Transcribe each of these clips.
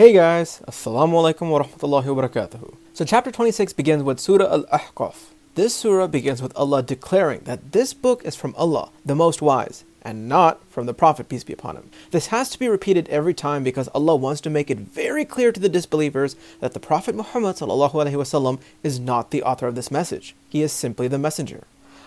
Hey guys, Assalamu alaikum wa rahmatullahi wa barakatuhu. So, chapter 26 begins with Surah Al Ahqaf. This surah begins with Allah declaring that this book is from Allah, the Most Wise, and not from the Prophet, peace be upon him. This has to be repeated every time because Allah wants to make it very clear to the disbelievers that the Prophet Muhammad is not the author of this message. He is simply the messenger.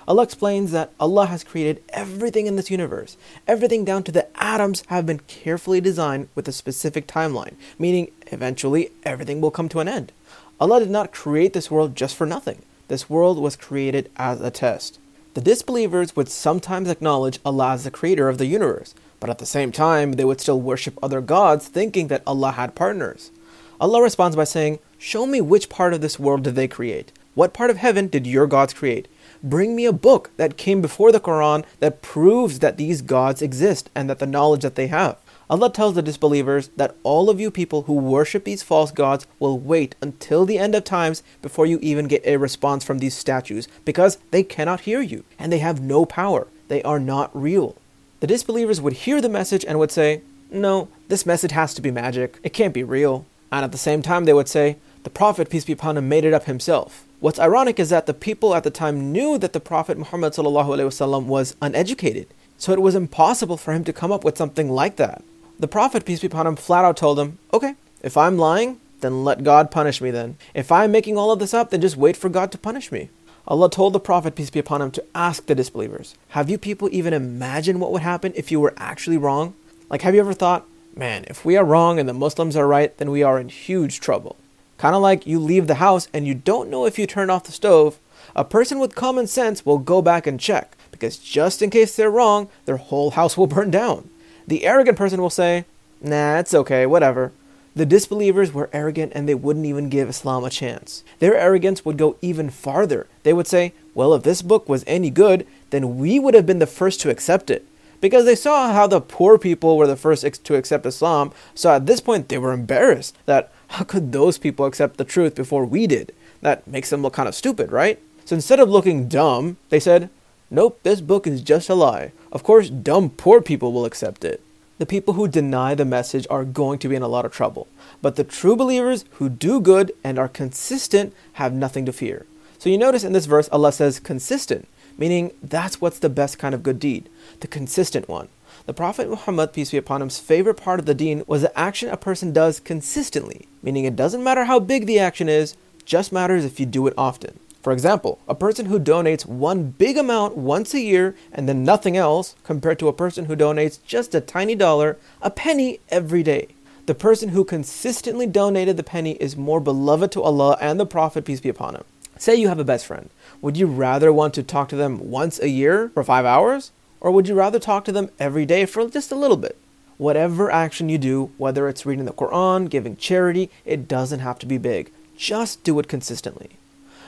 Allah explains that Allah has created everything in this universe. Everything down to the atoms have been carefully designed with a specific timeline, meaning eventually everything will come to an end. Allah did not create this world just for nothing. This world was created as a test. The disbelievers would sometimes acknowledge Allah as the creator of the universe, but at the same time, they would still worship other gods, thinking that Allah had partners. Allah responds by saying, Show me which part of this world did they create? What part of heaven did your gods create? Bring me a book that came before the Quran that proves that these gods exist and that the knowledge that they have. Allah tells the disbelievers that all of you people who worship these false gods will wait until the end of times before you even get a response from these statues because they cannot hear you and they have no power. They are not real. The disbelievers would hear the message and would say, No, this message has to be magic. It can't be real. And at the same time, they would say, The Prophet, peace be upon him, made it up himself. What's ironic is that the people at the time knew that the Prophet Muhammad was uneducated, so it was impossible for him to come up with something like that. The Prophet, peace be upon him, flat out told them, Okay, if I'm lying, then let God punish me then. If I'm making all of this up, then just wait for God to punish me. Allah told the Prophet, peace be upon him, to ask the disbelievers, Have you people even imagined what would happen if you were actually wrong? Like, have you ever thought, Man, if we are wrong and the Muslims are right, then we are in huge trouble. Kind of like you leave the house and you don't know if you turn off the stove. A person with common sense will go back and check, because just in case they're wrong, their whole house will burn down. The arrogant person will say, Nah, it's okay, whatever. The disbelievers were arrogant and they wouldn't even give Islam a chance. Their arrogance would go even farther. They would say, Well, if this book was any good, then we would have been the first to accept it. Because they saw how the poor people were the first to accept Islam, so at this point they were embarrassed that how could those people accept the truth before we did? That makes them look kind of stupid, right? So instead of looking dumb, they said, Nope, this book is just a lie. Of course, dumb poor people will accept it. The people who deny the message are going to be in a lot of trouble. But the true believers who do good and are consistent have nothing to fear. So you notice in this verse, Allah says consistent, meaning that's what's the best kind of good deed, the consistent one. The Prophet Muhammad, peace be upon him's favorite part of the deen was the action a person does consistently, meaning it doesn't matter how big the action is, just matters if you do it often. For example, a person who donates one big amount once a year and then nothing else, compared to a person who donates just a tiny dollar, a penny every day. The person who consistently donated the penny is more beloved to Allah and the Prophet, peace be upon him. Say you have a best friend. Would you rather want to talk to them once a year for five hours? Or would you rather talk to them every day for just a little bit? Whatever action you do, whether it's reading the Quran, giving charity, it doesn't have to be big. Just do it consistently.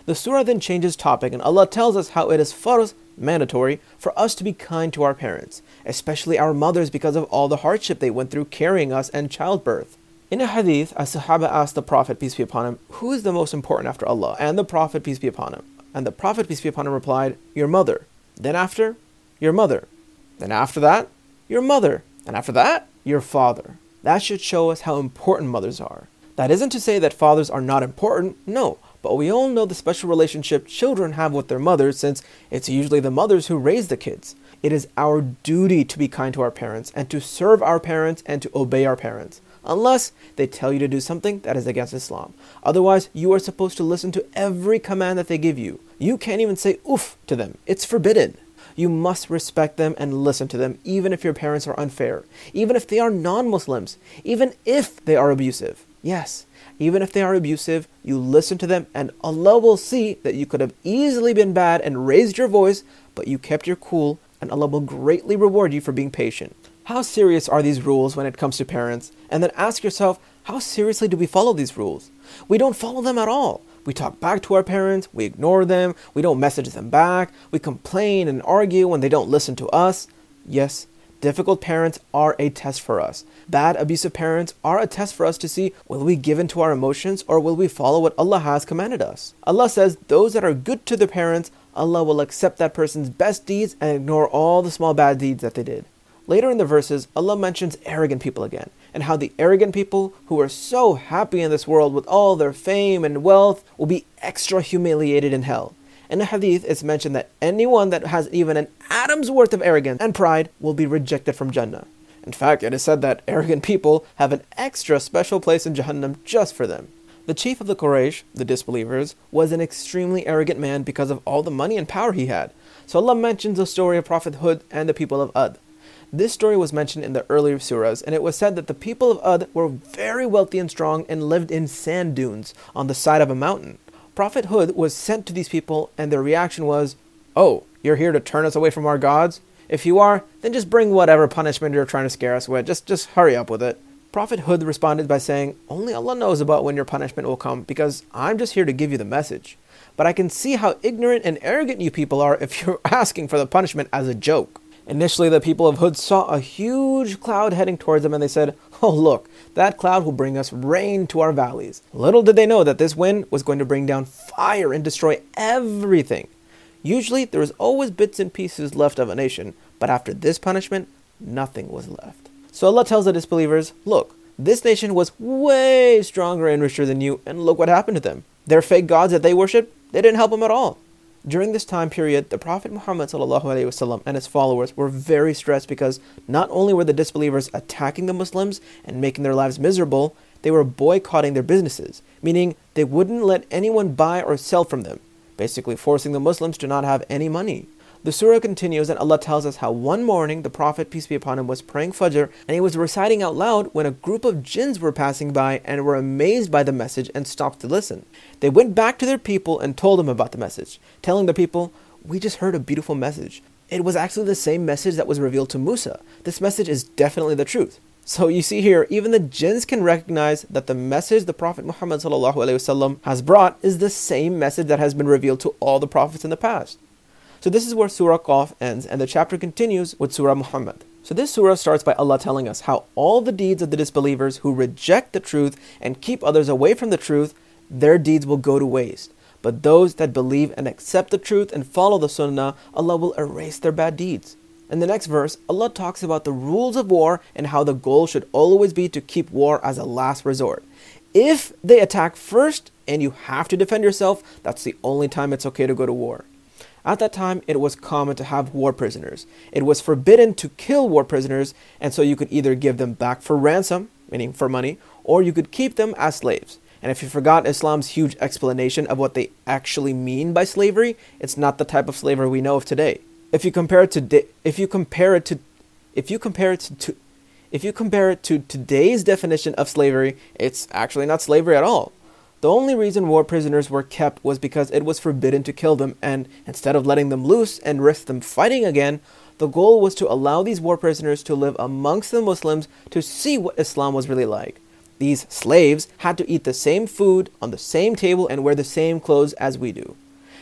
The surah then changes topic and Allah tells us how it is farz, mandatory, for us to be kind to our parents, especially our mothers because of all the hardship they went through carrying us and childbirth. In a hadith, a Sahaba asked the Prophet, peace be upon him, who is the most important after Allah and the Prophet, peace be upon him? And the Prophet, peace be upon him, replied, Your mother. Then after, your mother. Then after that, your mother. And after that, your father. That should show us how important mothers are. That isn't to say that fathers are not important, no, but we all know the special relationship children have with their mothers since it's usually the mothers who raise the kids. It is our duty to be kind to our parents and to serve our parents and to obey our parents, unless they tell you to do something that is against Islam. Otherwise, you are supposed to listen to every command that they give you. You can't even say oof to them, it's forbidden. You must respect them and listen to them, even if your parents are unfair, even if they are non Muslims, even if they are abusive. Yes, even if they are abusive, you listen to them, and Allah will see that you could have easily been bad and raised your voice, but you kept your cool, and Allah will greatly reward you for being patient. How serious are these rules when it comes to parents? And then ask yourself, how seriously do we follow these rules? We don't follow them at all. We talk back to our parents, we ignore them, we don't message them back, we complain and argue when they don't listen to us. Yes, difficult parents are a test for us. Bad, abusive parents are a test for us to see will we give in to our emotions or will we follow what Allah has commanded us. Allah says those that are good to their parents, Allah will accept that person's best deeds and ignore all the small bad deeds that they did. Later in the verses, Allah mentions arrogant people again, and how the arrogant people who are so happy in this world with all their fame and wealth will be extra humiliated in hell. In the hadith, it's mentioned that anyone that has even an atom's worth of arrogance and pride will be rejected from Jannah. In fact, it is said that arrogant people have an extra special place in Jahannam just for them. The chief of the Quraysh, the disbelievers, was an extremely arrogant man because of all the money and power he had. So Allah mentions the story of Prophet Hud and the people of Ad. This story was mentioned in the earlier surahs, and it was said that the people of Ad were very wealthy and strong and lived in sand dunes on the side of a mountain. Prophet Hud was sent to these people, and their reaction was, Oh, you're here to turn us away from our gods? If you are, then just bring whatever punishment you're trying to scare us with. Just, just hurry up with it. Prophet Hud responded by saying, Only Allah knows about when your punishment will come, because I'm just here to give you the message. But I can see how ignorant and arrogant you people are if you're asking for the punishment as a joke. Initially, the people of Hud saw a huge cloud heading towards them, and they said, Oh, look, that cloud will bring us rain to our valleys. Little did they know that this wind was going to bring down fire and destroy everything. Usually, there was always bits and pieces left of a nation, but after this punishment, nothing was left. So Allah tells the disbelievers, Look, this nation was way stronger and richer than you, and look what happened to them. Their fake gods that they worship, they didn't help them at all. During this time period, the Prophet Muhammad وسلم, and his followers were very stressed because not only were the disbelievers attacking the Muslims and making their lives miserable, they were boycotting their businesses, meaning they wouldn't let anyone buy or sell from them, basically forcing the Muslims to not have any money. The surah continues and Allah tells us how one morning the Prophet, peace be upon him, was praying Fajr and he was reciting out loud when a group of jinns were passing by and were amazed by the message and stopped to listen. They went back to their people and told them about the message, telling the people, We just heard a beautiful message. It was actually the same message that was revealed to Musa. This message is definitely the truth. So you see here, even the jinns can recognize that the message the Prophet Muhammad has brought is the same message that has been revealed to all the prophets in the past. So this is where Surah Ahqaf ends, and the chapter continues with Surah Muhammad. So this surah starts by Allah telling us how all the deeds of the disbelievers who reject the truth and keep others away from the truth, their deeds will go to waste. But those that believe and accept the truth and follow the sunnah, Allah will erase their bad deeds. In the next verse, Allah talks about the rules of war and how the goal should always be to keep war as a last resort. If they attack first and you have to defend yourself, that's the only time it's okay to go to war. At that time, it was common to have war prisoners. It was forbidden to kill war prisoners, and so you could either give them back for ransom, meaning for money, or you could keep them as slaves. And if you forgot Islam's huge explanation of what they actually mean by slavery, it's not the type of slavery we know of today. If you compare it to if you compare it to if you compare it to, to if you compare it to today's definition of slavery, it's actually not slavery at all. The only reason war prisoners were kept was because it was forbidden to kill them, and instead of letting them loose and risk them fighting again, the goal was to allow these war prisoners to live amongst the Muslims to see what Islam was really like. These slaves had to eat the same food on the same table and wear the same clothes as we do.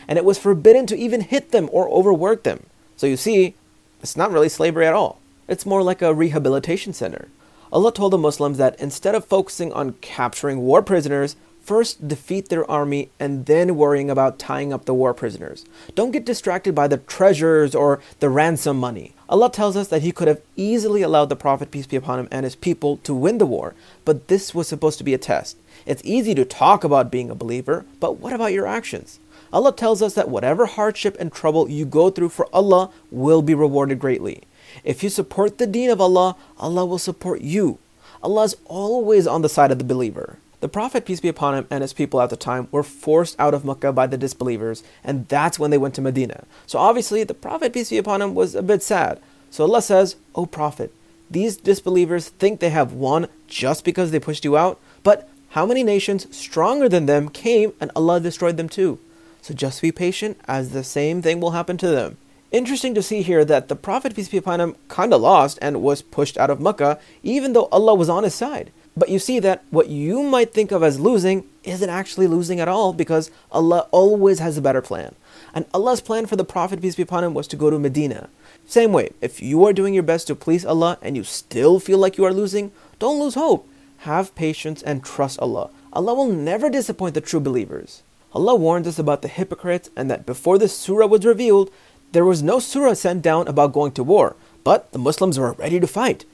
And it was forbidden to even hit them or overwork them. So you see, it's not really slavery at all. It's more like a rehabilitation center. Allah told the Muslims that instead of focusing on capturing war prisoners, First, defeat their army and then worrying about tying up the war prisoners. Don't get distracted by the treasures or the ransom money. Allah tells us that He could have easily allowed the Prophet, peace be upon him, and his people to win the war, but this was supposed to be a test. It's easy to talk about being a believer, but what about your actions? Allah tells us that whatever hardship and trouble you go through for Allah will be rewarded greatly. If you support the deen of Allah, Allah will support you. Allah is always on the side of the believer. The Prophet, peace be upon him, and his people at the time were forced out of Mecca by the disbelievers, and that's when they went to Medina. So obviously, the Prophet, peace be upon him, was a bit sad. So Allah says, O Prophet, these disbelievers think they have won just because they pushed you out, but how many nations stronger than them came and Allah destroyed them too? So just be patient, as the same thing will happen to them. Interesting to see here that the Prophet, peace be upon him, kinda lost and was pushed out of Mecca, even though Allah was on his side. But you see that what you might think of as losing isn't actually losing at all because Allah always has a better plan. And Allah's plan for the Prophet, peace be upon him, was to go to Medina. Same way, if you are doing your best to please Allah and you still feel like you are losing, don't lose hope. Have patience and trust Allah. Allah will never disappoint the true believers. Allah warned us about the hypocrites and that before this surah was revealed, there was no surah sent down about going to war, but the Muslims were ready to fight.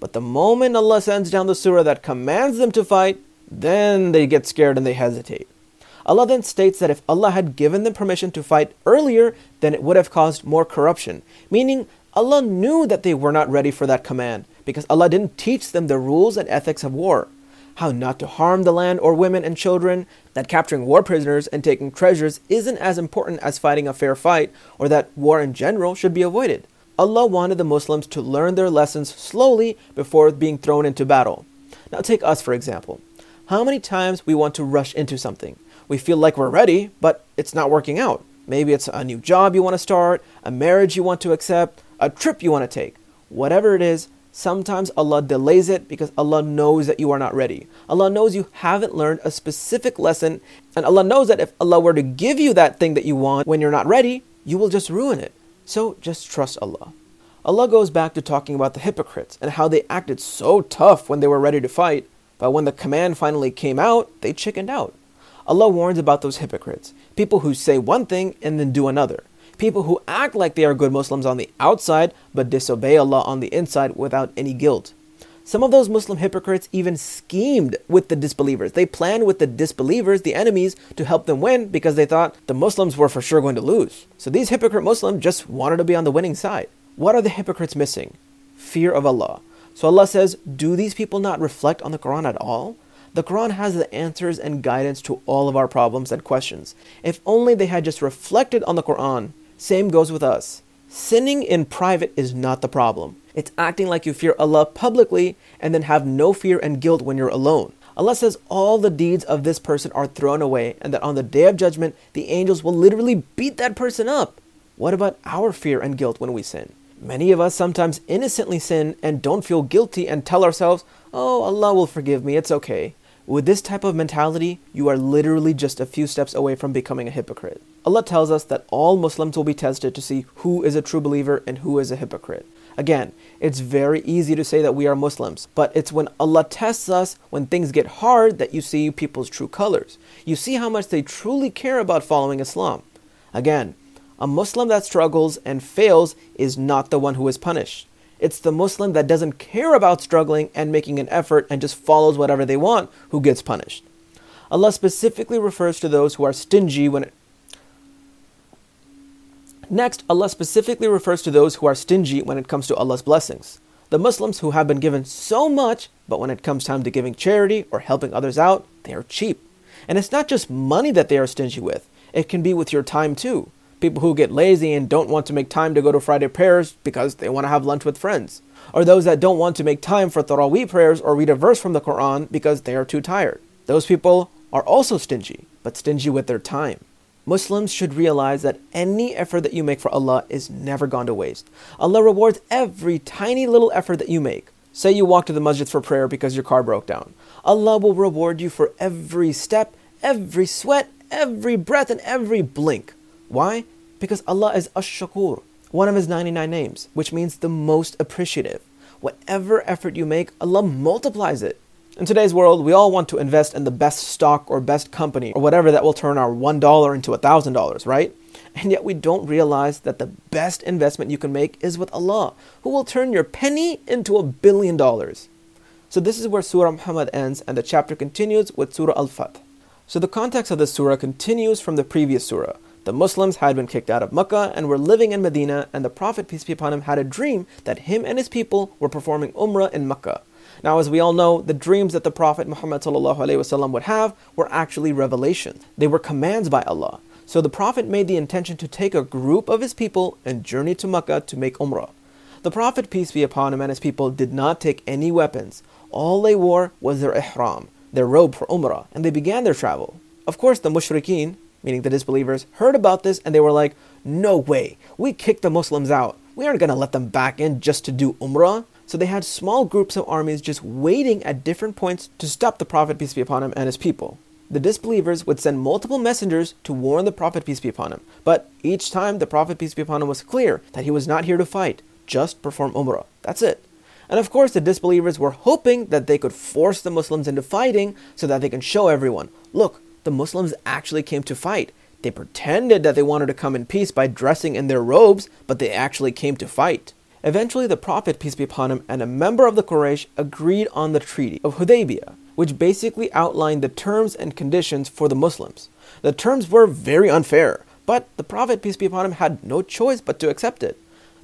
But the moment Allah sends down the surah that commands them to fight, then they get scared and they hesitate. Allah then states that if Allah had given them permission to fight earlier, then it would have caused more corruption, meaning Allah knew that they were not ready for that command because Allah didn't teach them the rules and ethics of war. How not to harm the land or women and children, that capturing war prisoners and taking treasures isn't as important as fighting a fair fight, or that war in general should be avoided. Allah wanted the Muslims to learn their lessons slowly before being thrown into battle. Now, take us for example. How many times we want to rush into something? We feel like we're ready, but it's not working out. Maybe it's a new job you want to start, a marriage you want to accept, a trip you want to take. Whatever it is, sometimes Allah delays it because Allah knows that you are not ready. Allah knows you haven't learned a specific lesson, and Allah knows that if Allah were to give you that thing that you want when you're not ready, you will just ruin it. So just trust Allah. Allah goes back to talking about the hypocrites and how they acted so tough when they were ready to fight, but when the command finally came out, they chickened out. Allah warns about those hypocrites, people who say one thing and then do another, people who act like they are good Muslims on the outside but disobey Allah on the inside without any guilt. Some of those Muslim hypocrites even schemed with the disbelievers. They planned with the disbelievers, the enemies, to help them win because they thought the Muslims were for sure going to lose. So these hypocrite Muslims just wanted to be on the winning side. What are the hypocrites missing? Fear of Allah. So Allah says, Do these people not reflect on the Quran at all? The Quran has the answers and guidance to all of our problems and questions. If only they had just reflected on the Quran. Same goes with us. Sinning in private is not the problem. It's acting like you fear Allah publicly and then have no fear and guilt when you're alone. Allah says all the deeds of this person are thrown away and that on the day of judgment, the angels will literally beat that person up. What about our fear and guilt when we sin? Many of us sometimes innocently sin and don't feel guilty and tell ourselves, Oh, Allah will forgive me, it's okay. With this type of mentality, you are literally just a few steps away from becoming a hypocrite. Allah tells us that all Muslims will be tested to see who is a true believer and who is a hypocrite. Again, it's very easy to say that we are Muslims, but it's when Allah tests us, when things get hard, that you see people's true colors. You see how much they truly care about following Islam. Again, a Muslim that struggles and fails is not the one who is punished. It's the Muslim that doesn't care about struggling and making an effort and just follows whatever they want who gets punished. Allah specifically refers to those who are stingy when it Next, Allah specifically refers to those who are stingy when it comes to Allah's blessings. The Muslims who have been given so much, but when it comes time to giving charity or helping others out, they are cheap. And it's not just money that they are stingy with, it can be with your time too people who get lazy and don't want to make time to go to Friday prayers because they want to have lunch with friends, or those that don't want to make time for Taraweeh prayers or read a verse from the Quran because they are too tired. Those people are also stingy, but stingy with their time. Muslims should realize that any effort that you make for Allah is never gone to waste. Allah rewards every tiny little effort that you make. Say you walk to the masjid for prayer because your car broke down. Allah will reward you for every step, every sweat, every breath, and every blink. Why? Because Allah is Ash-Shakur, one of His 99 names, which means the most appreciative. Whatever effort you make, Allah multiplies it. In today's world, we all want to invest in the best stock or best company or whatever that will turn our $1 into $1,000, right? And yet we don't realize that the best investment you can make is with Allah, who will turn your penny into a billion dollars. So this is where Surah Muhammad ends and the chapter continues with Surah Al-Fath. So the context of the surah continues from the previous surah. The Muslims had been kicked out of Mecca and were living in Medina, and the Prophet, peace be upon him, had a dream that him and his people were performing Umrah in Mecca. Now, as we all know, the dreams that the Prophet Muhammad would have were actually revelations. They were commands by Allah. So the Prophet made the intention to take a group of his people and journey to Mecca to make Umrah. The Prophet, peace be upon him, and his people did not take any weapons. All they wore was their ihram, their robe for Umrah, and they began their travel. Of course, the mushrikeen, meaning the disbelievers, heard about this and they were like, no way, we kicked the Muslims out. We aren't going to let them back in just to do Umrah. So they had small groups of armies just waiting at different points to stop the Prophet, peace be upon him, and his people. The disbelievers would send multiple messengers to warn the Prophet, peace be upon him. But each time the Prophet, peace be upon him, was clear that he was not here to fight, just perform Umrah. That's it. And of course, the disbelievers were hoping that they could force the Muslims into fighting so that they can show everyone look, the Muslims actually came to fight. They pretended that they wanted to come in peace by dressing in their robes, but they actually came to fight. Eventually, the Prophet, peace be upon him, and a member of the Quraysh agreed on the Treaty of Hudaybiyah, which basically outlined the terms and conditions for the Muslims. The terms were very unfair, but the Prophet, peace be upon him, had no choice but to accept it.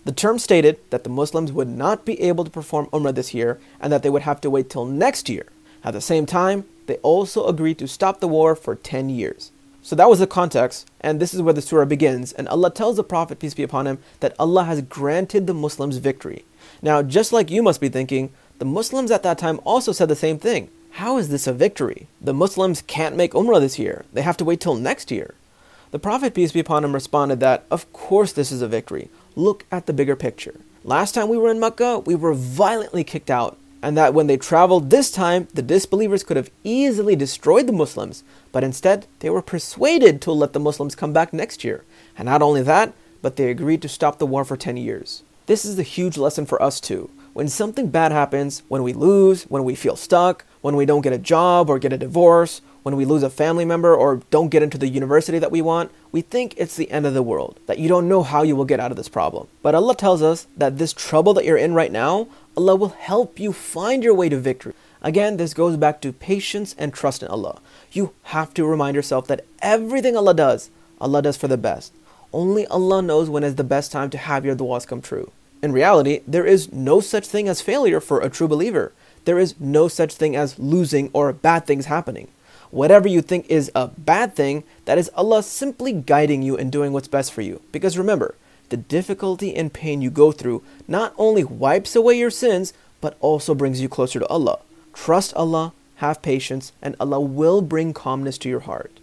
The terms stated that the Muslims would not be able to perform Umrah this year and that they would have to wait till next year. At the same time, they also agreed to stop the war for 10 years. So that was the context, and this is where the surah begins. And Allah tells the Prophet, peace be upon him, that Allah has granted the Muslims victory. Now, just like you must be thinking, the Muslims at that time also said the same thing. How is this a victory? The Muslims can't make Umrah this year, they have to wait till next year. The Prophet, peace be upon him, responded that, Of course, this is a victory. Look at the bigger picture. Last time we were in Mecca, we were violently kicked out and that when they traveled this time, the disbelievers could have easily destroyed the Muslims, but instead they were persuaded to let the Muslims come back next year. And not only that, but they agreed to stop the war for 10 years. This is a huge lesson for us too. When something bad happens, when we lose, when we feel stuck, when we don't get a job or get a divorce, when we lose a family member or don't get into the university that we want, we think it's the end of the world, that you don't know how you will get out of this problem. But Allah tells us that this trouble that you're in right now, Allah will help you find your way to victory. Again, this goes back to patience and trust in Allah. You have to remind yourself that everything Allah does, Allah does for the best. Only Allah knows when is the best time to have your du'as come true. In reality, there is no such thing as failure for a true believer. There is no such thing as losing or bad things happening. Whatever you think is a bad thing, that is Allah simply guiding you and doing what's best for you. Because remember, the difficulty and pain you go through not only wipes away your sins, but also brings you closer to Allah. Trust Allah, have patience, and Allah will bring calmness to your heart.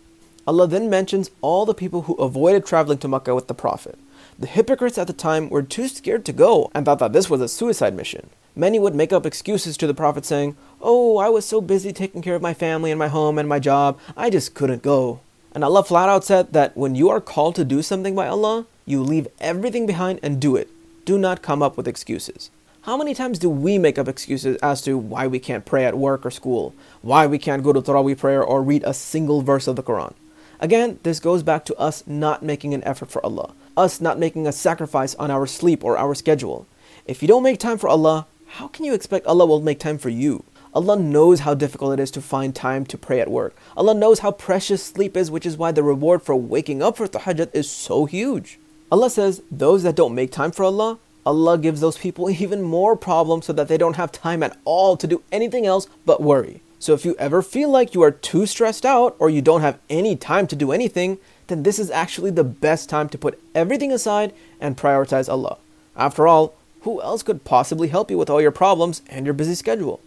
Allah then mentions all the people who avoided traveling to Mecca with the Prophet. The hypocrites at the time were too scared to go and thought that this was a suicide mission. Many would make up excuses to the Prophet saying, Oh, I was so busy taking care of my family and my home and my job, I just couldn't go. And Allah flat out said that when you are called to do something by Allah, you leave everything behind and do it. Do not come up with excuses. How many times do we make up excuses as to why we can't pray at work or school, why we can't go to Taraweeh prayer or read a single verse of the Quran? Again, this goes back to us not making an effort for Allah, us not making a sacrifice on our sleep or our schedule. If you don't make time for Allah, how can you expect Allah will make time for you? Allah knows how difficult it is to find time to pray at work. Allah knows how precious sleep is, which is why the reward for waking up for tahajjud is so huge. Allah says, those that don't make time for Allah, Allah gives those people even more problems so that they don't have time at all to do anything else but worry. So if you ever feel like you are too stressed out or you don't have any time to do anything, then this is actually the best time to put everything aside and prioritize Allah. After all, who else could possibly help you with all your problems and your busy schedule?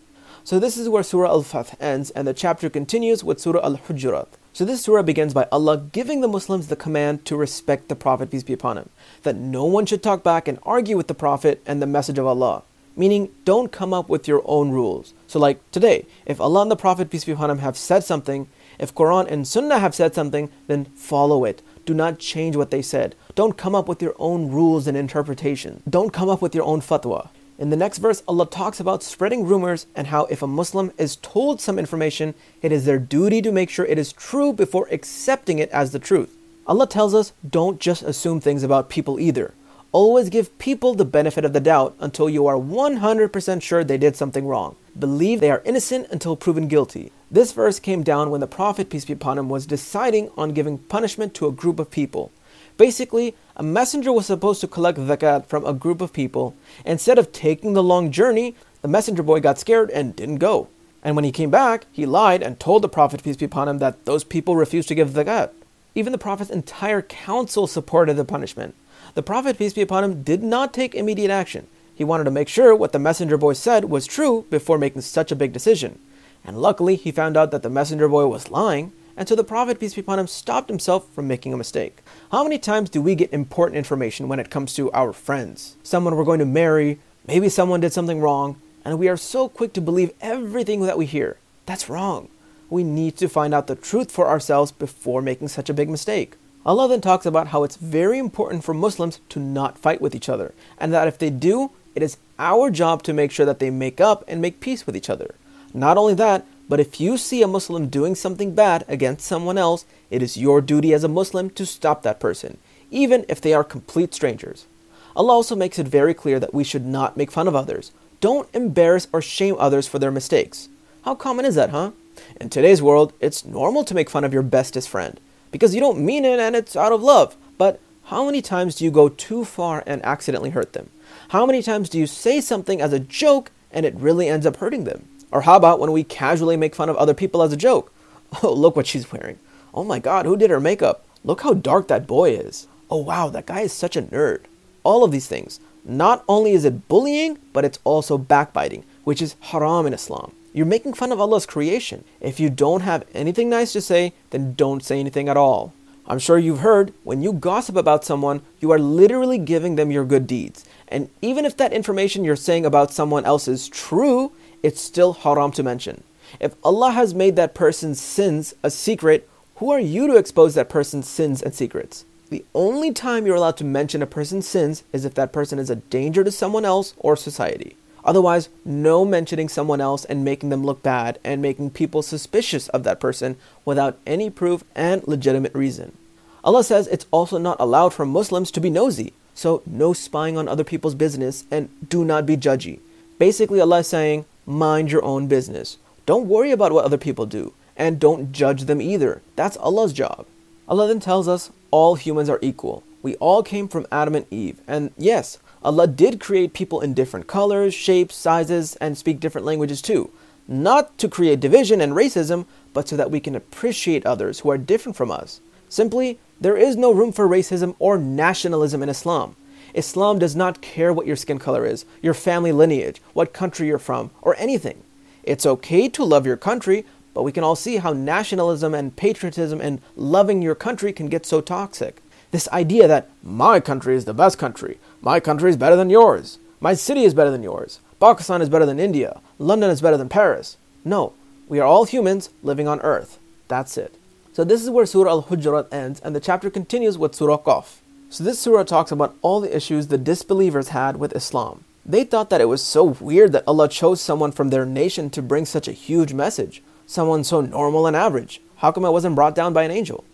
So this is where Surah Al-Fath ends and the chapter continues with Surah Al-Hujurat. So this surah begins by Allah giving the Muslims the command to respect the Prophet, peace be upon him, that no one should talk back and argue with the Prophet and the message of Allah. Meaning, don't come up with your own rules. So, like today, if Allah and the Prophet, peace be upon him, have said something, if Quran and Sunnah have said something, then follow it. Do not change what they said. Don't come up with your own rules and interpretation. Don't come up with your own fatwa. In the next verse, Allah talks about spreading rumors and how if a Muslim is told some information, it is their duty to make sure it is true before accepting it as the truth. Allah tells us don't just assume things about people either. Always give people the benefit of the doubt until you are 100% sure they did something wrong. Believe they are innocent until proven guilty. This verse came down when the Prophet, peace be upon him, was deciding on giving punishment to a group of people. Basically, a messenger was supposed to collect zakat from a group of people. Instead of taking the long journey, the messenger boy got scared and didn't go. And when he came back, he lied and told the Prophet, peace be upon him, that those people refused to give zakat. Even the Prophet's entire council supported the punishment. The Prophet, peace be upon him, did not take immediate action. He wanted to make sure what the messenger boy said was true before making such a big decision. And luckily, he found out that the messenger boy was lying, and so the Prophet, peace be upon him, stopped himself from making a mistake. How many times do we get important information when it comes to our friends? Someone we're going to marry, maybe someone did something wrong, and we are so quick to believe everything that we hear. That's wrong. We need to find out the truth for ourselves before making such a big mistake. Allah then talks about how it's very important for Muslims to not fight with each other, and that if they do, it is our job to make sure that they make up and make peace with each other. Not only that, but if you see a Muslim doing something bad against someone else, it is your duty as a Muslim to stop that person, even if they are complete strangers. Allah also makes it very clear that we should not make fun of others. Don't embarrass or shame others for their mistakes. How common is that, huh? In today's world, it's normal to make fun of your bestest friend because you don't mean it and it's out of love. But how many times do you go too far and accidentally hurt them? How many times do you say something as a joke and it really ends up hurting them? Or how about when we casually make fun of other people as a joke? Oh, look what she's wearing. Oh my god, who did her makeup? Look how dark that boy is. Oh wow, that guy is such a nerd. All of these things. Not only is it bullying, but it's also backbiting, which is haram in Islam. You're making fun of Allah's creation. If you don't have anything nice to say, then don't say anything at all. I'm sure you've heard when you gossip about someone, you are literally giving them your good deeds. And even if that information you're saying about someone else is true, it's still haram to mention. If Allah has made that person's sins a secret, who are you to expose that person's sins and secrets? The only time you're allowed to mention a person's sins is if that person is a danger to someone else or society. Otherwise, no mentioning someone else and making them look bad and making people suspicious of that person without any proof and legitimate reason. Allah says it's also not allowed for Muslims to be nosy, so no spying on other people's business and do not be judgy. Basically, Allah is saying, mind your own business. Don't worry about what other people do, and don't judge them either. That's Allah's job. Allah then tells us all humans are equal. We all came from Adam and Eve, and yes, Allah did create people in different colors, shapes, sizes, and speak different languages too. Not to create division and racism, but so that we can appreciate others who are different from us. Simply, there is no room for racism or nationalism in Islam. Islam does not care what your skin color is, your family lineage, what country you're from, or anything. It's okay to love your country, but we can all see how nationalism and patriotism and loving your country can get so toxic. This idea that my country is the best country, my country is better than yours, my city is better than yours, Pakistan is better than India, London is better than Paris. No, we are all humans living on earth. That's it. So this is where Surah Al-Hujurat ends and the chapter continues with Surah Qaf. So this surah talks about all the issues the disbelievers had with Islam. They thought that it was so weird that Allah chose someone from their nation to bring such a huge message. Someone so normal and average. How come it wasn't brought down by an angel?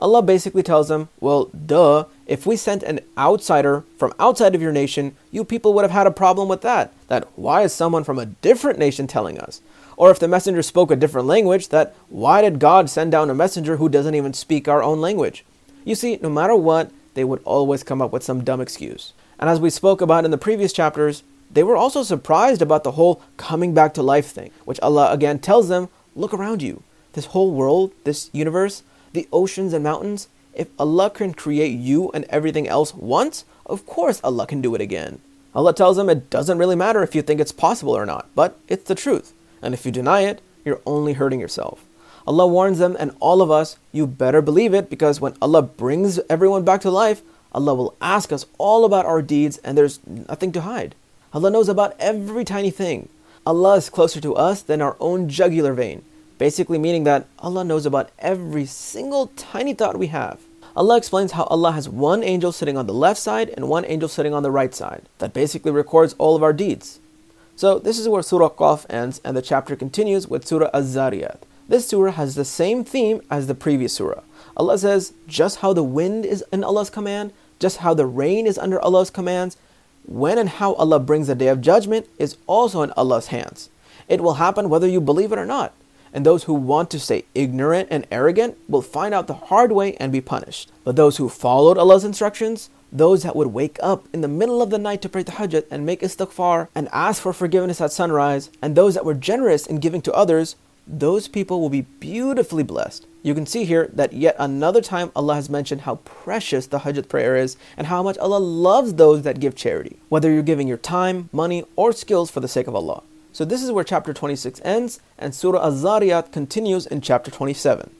Allah basically tells them, well, duh, if we sent an outsider from outside of your nation, you people would have had a problem with that. That why is someone from a different nation telling us? Or if the messenger spoke a different language, that why did God send down a messenger who doesn't even speak our own language? You see, no matter what, they would always come up with some dumb excuse. And as we spoke about in the previous chapters, they were also surprised about the whole coming back to life thing, which Allah again tells them look around you. This whole world, this universe, the oceans and mountains, if Allah can create you and everything else once, of course Allah can do it again. Allah tells them it doesn't really matter if you think it's possible or not, but it's the truth. And if you deny it, you're only hurting yourself. Allah warns them and all of us, you better believe it because when Allah brings everyone back to life, Allah will ask us all about our deeds and there's nothing to hide. Allah knows about every tiny thing. Allah is closer to us than our own jugular vein, basically meaning that Allah knows about every single tiny thought we have. Allah explains how Allah has one angel sitting on the left side and one angel sitting on the right side that basically records all of our deeds. So this is where Surah Qaf ends and the chapter continues with Surah Az-Zariyat. This surah has the same theme as the previous surah. Allah says, just how the wind is in Allah's command, just how the rain is under Allah's commands, when and how Allah brings the day of judgment is also in Allah's hands. It will happen whether you believe it or not. And those who want to stay ignorant and arrogant will find out the hard way and be punished. But those who followed Allah's instructions, those that would wake up in the middle of the night to pray the tahajjud and make istighfar and ask for forgiveness at sunrise, and those that were generous in giving to others, those people will be beautifully blessed. You can see here that yet another time Allah has mentioned how precious tahajjud prayer is and how much Allah loves those that give charity, whether you're giving your time, money, or skills for the sake of Allah. So this is where chapter 26 ends and Surah Az-Zariyat continues in chapter 27.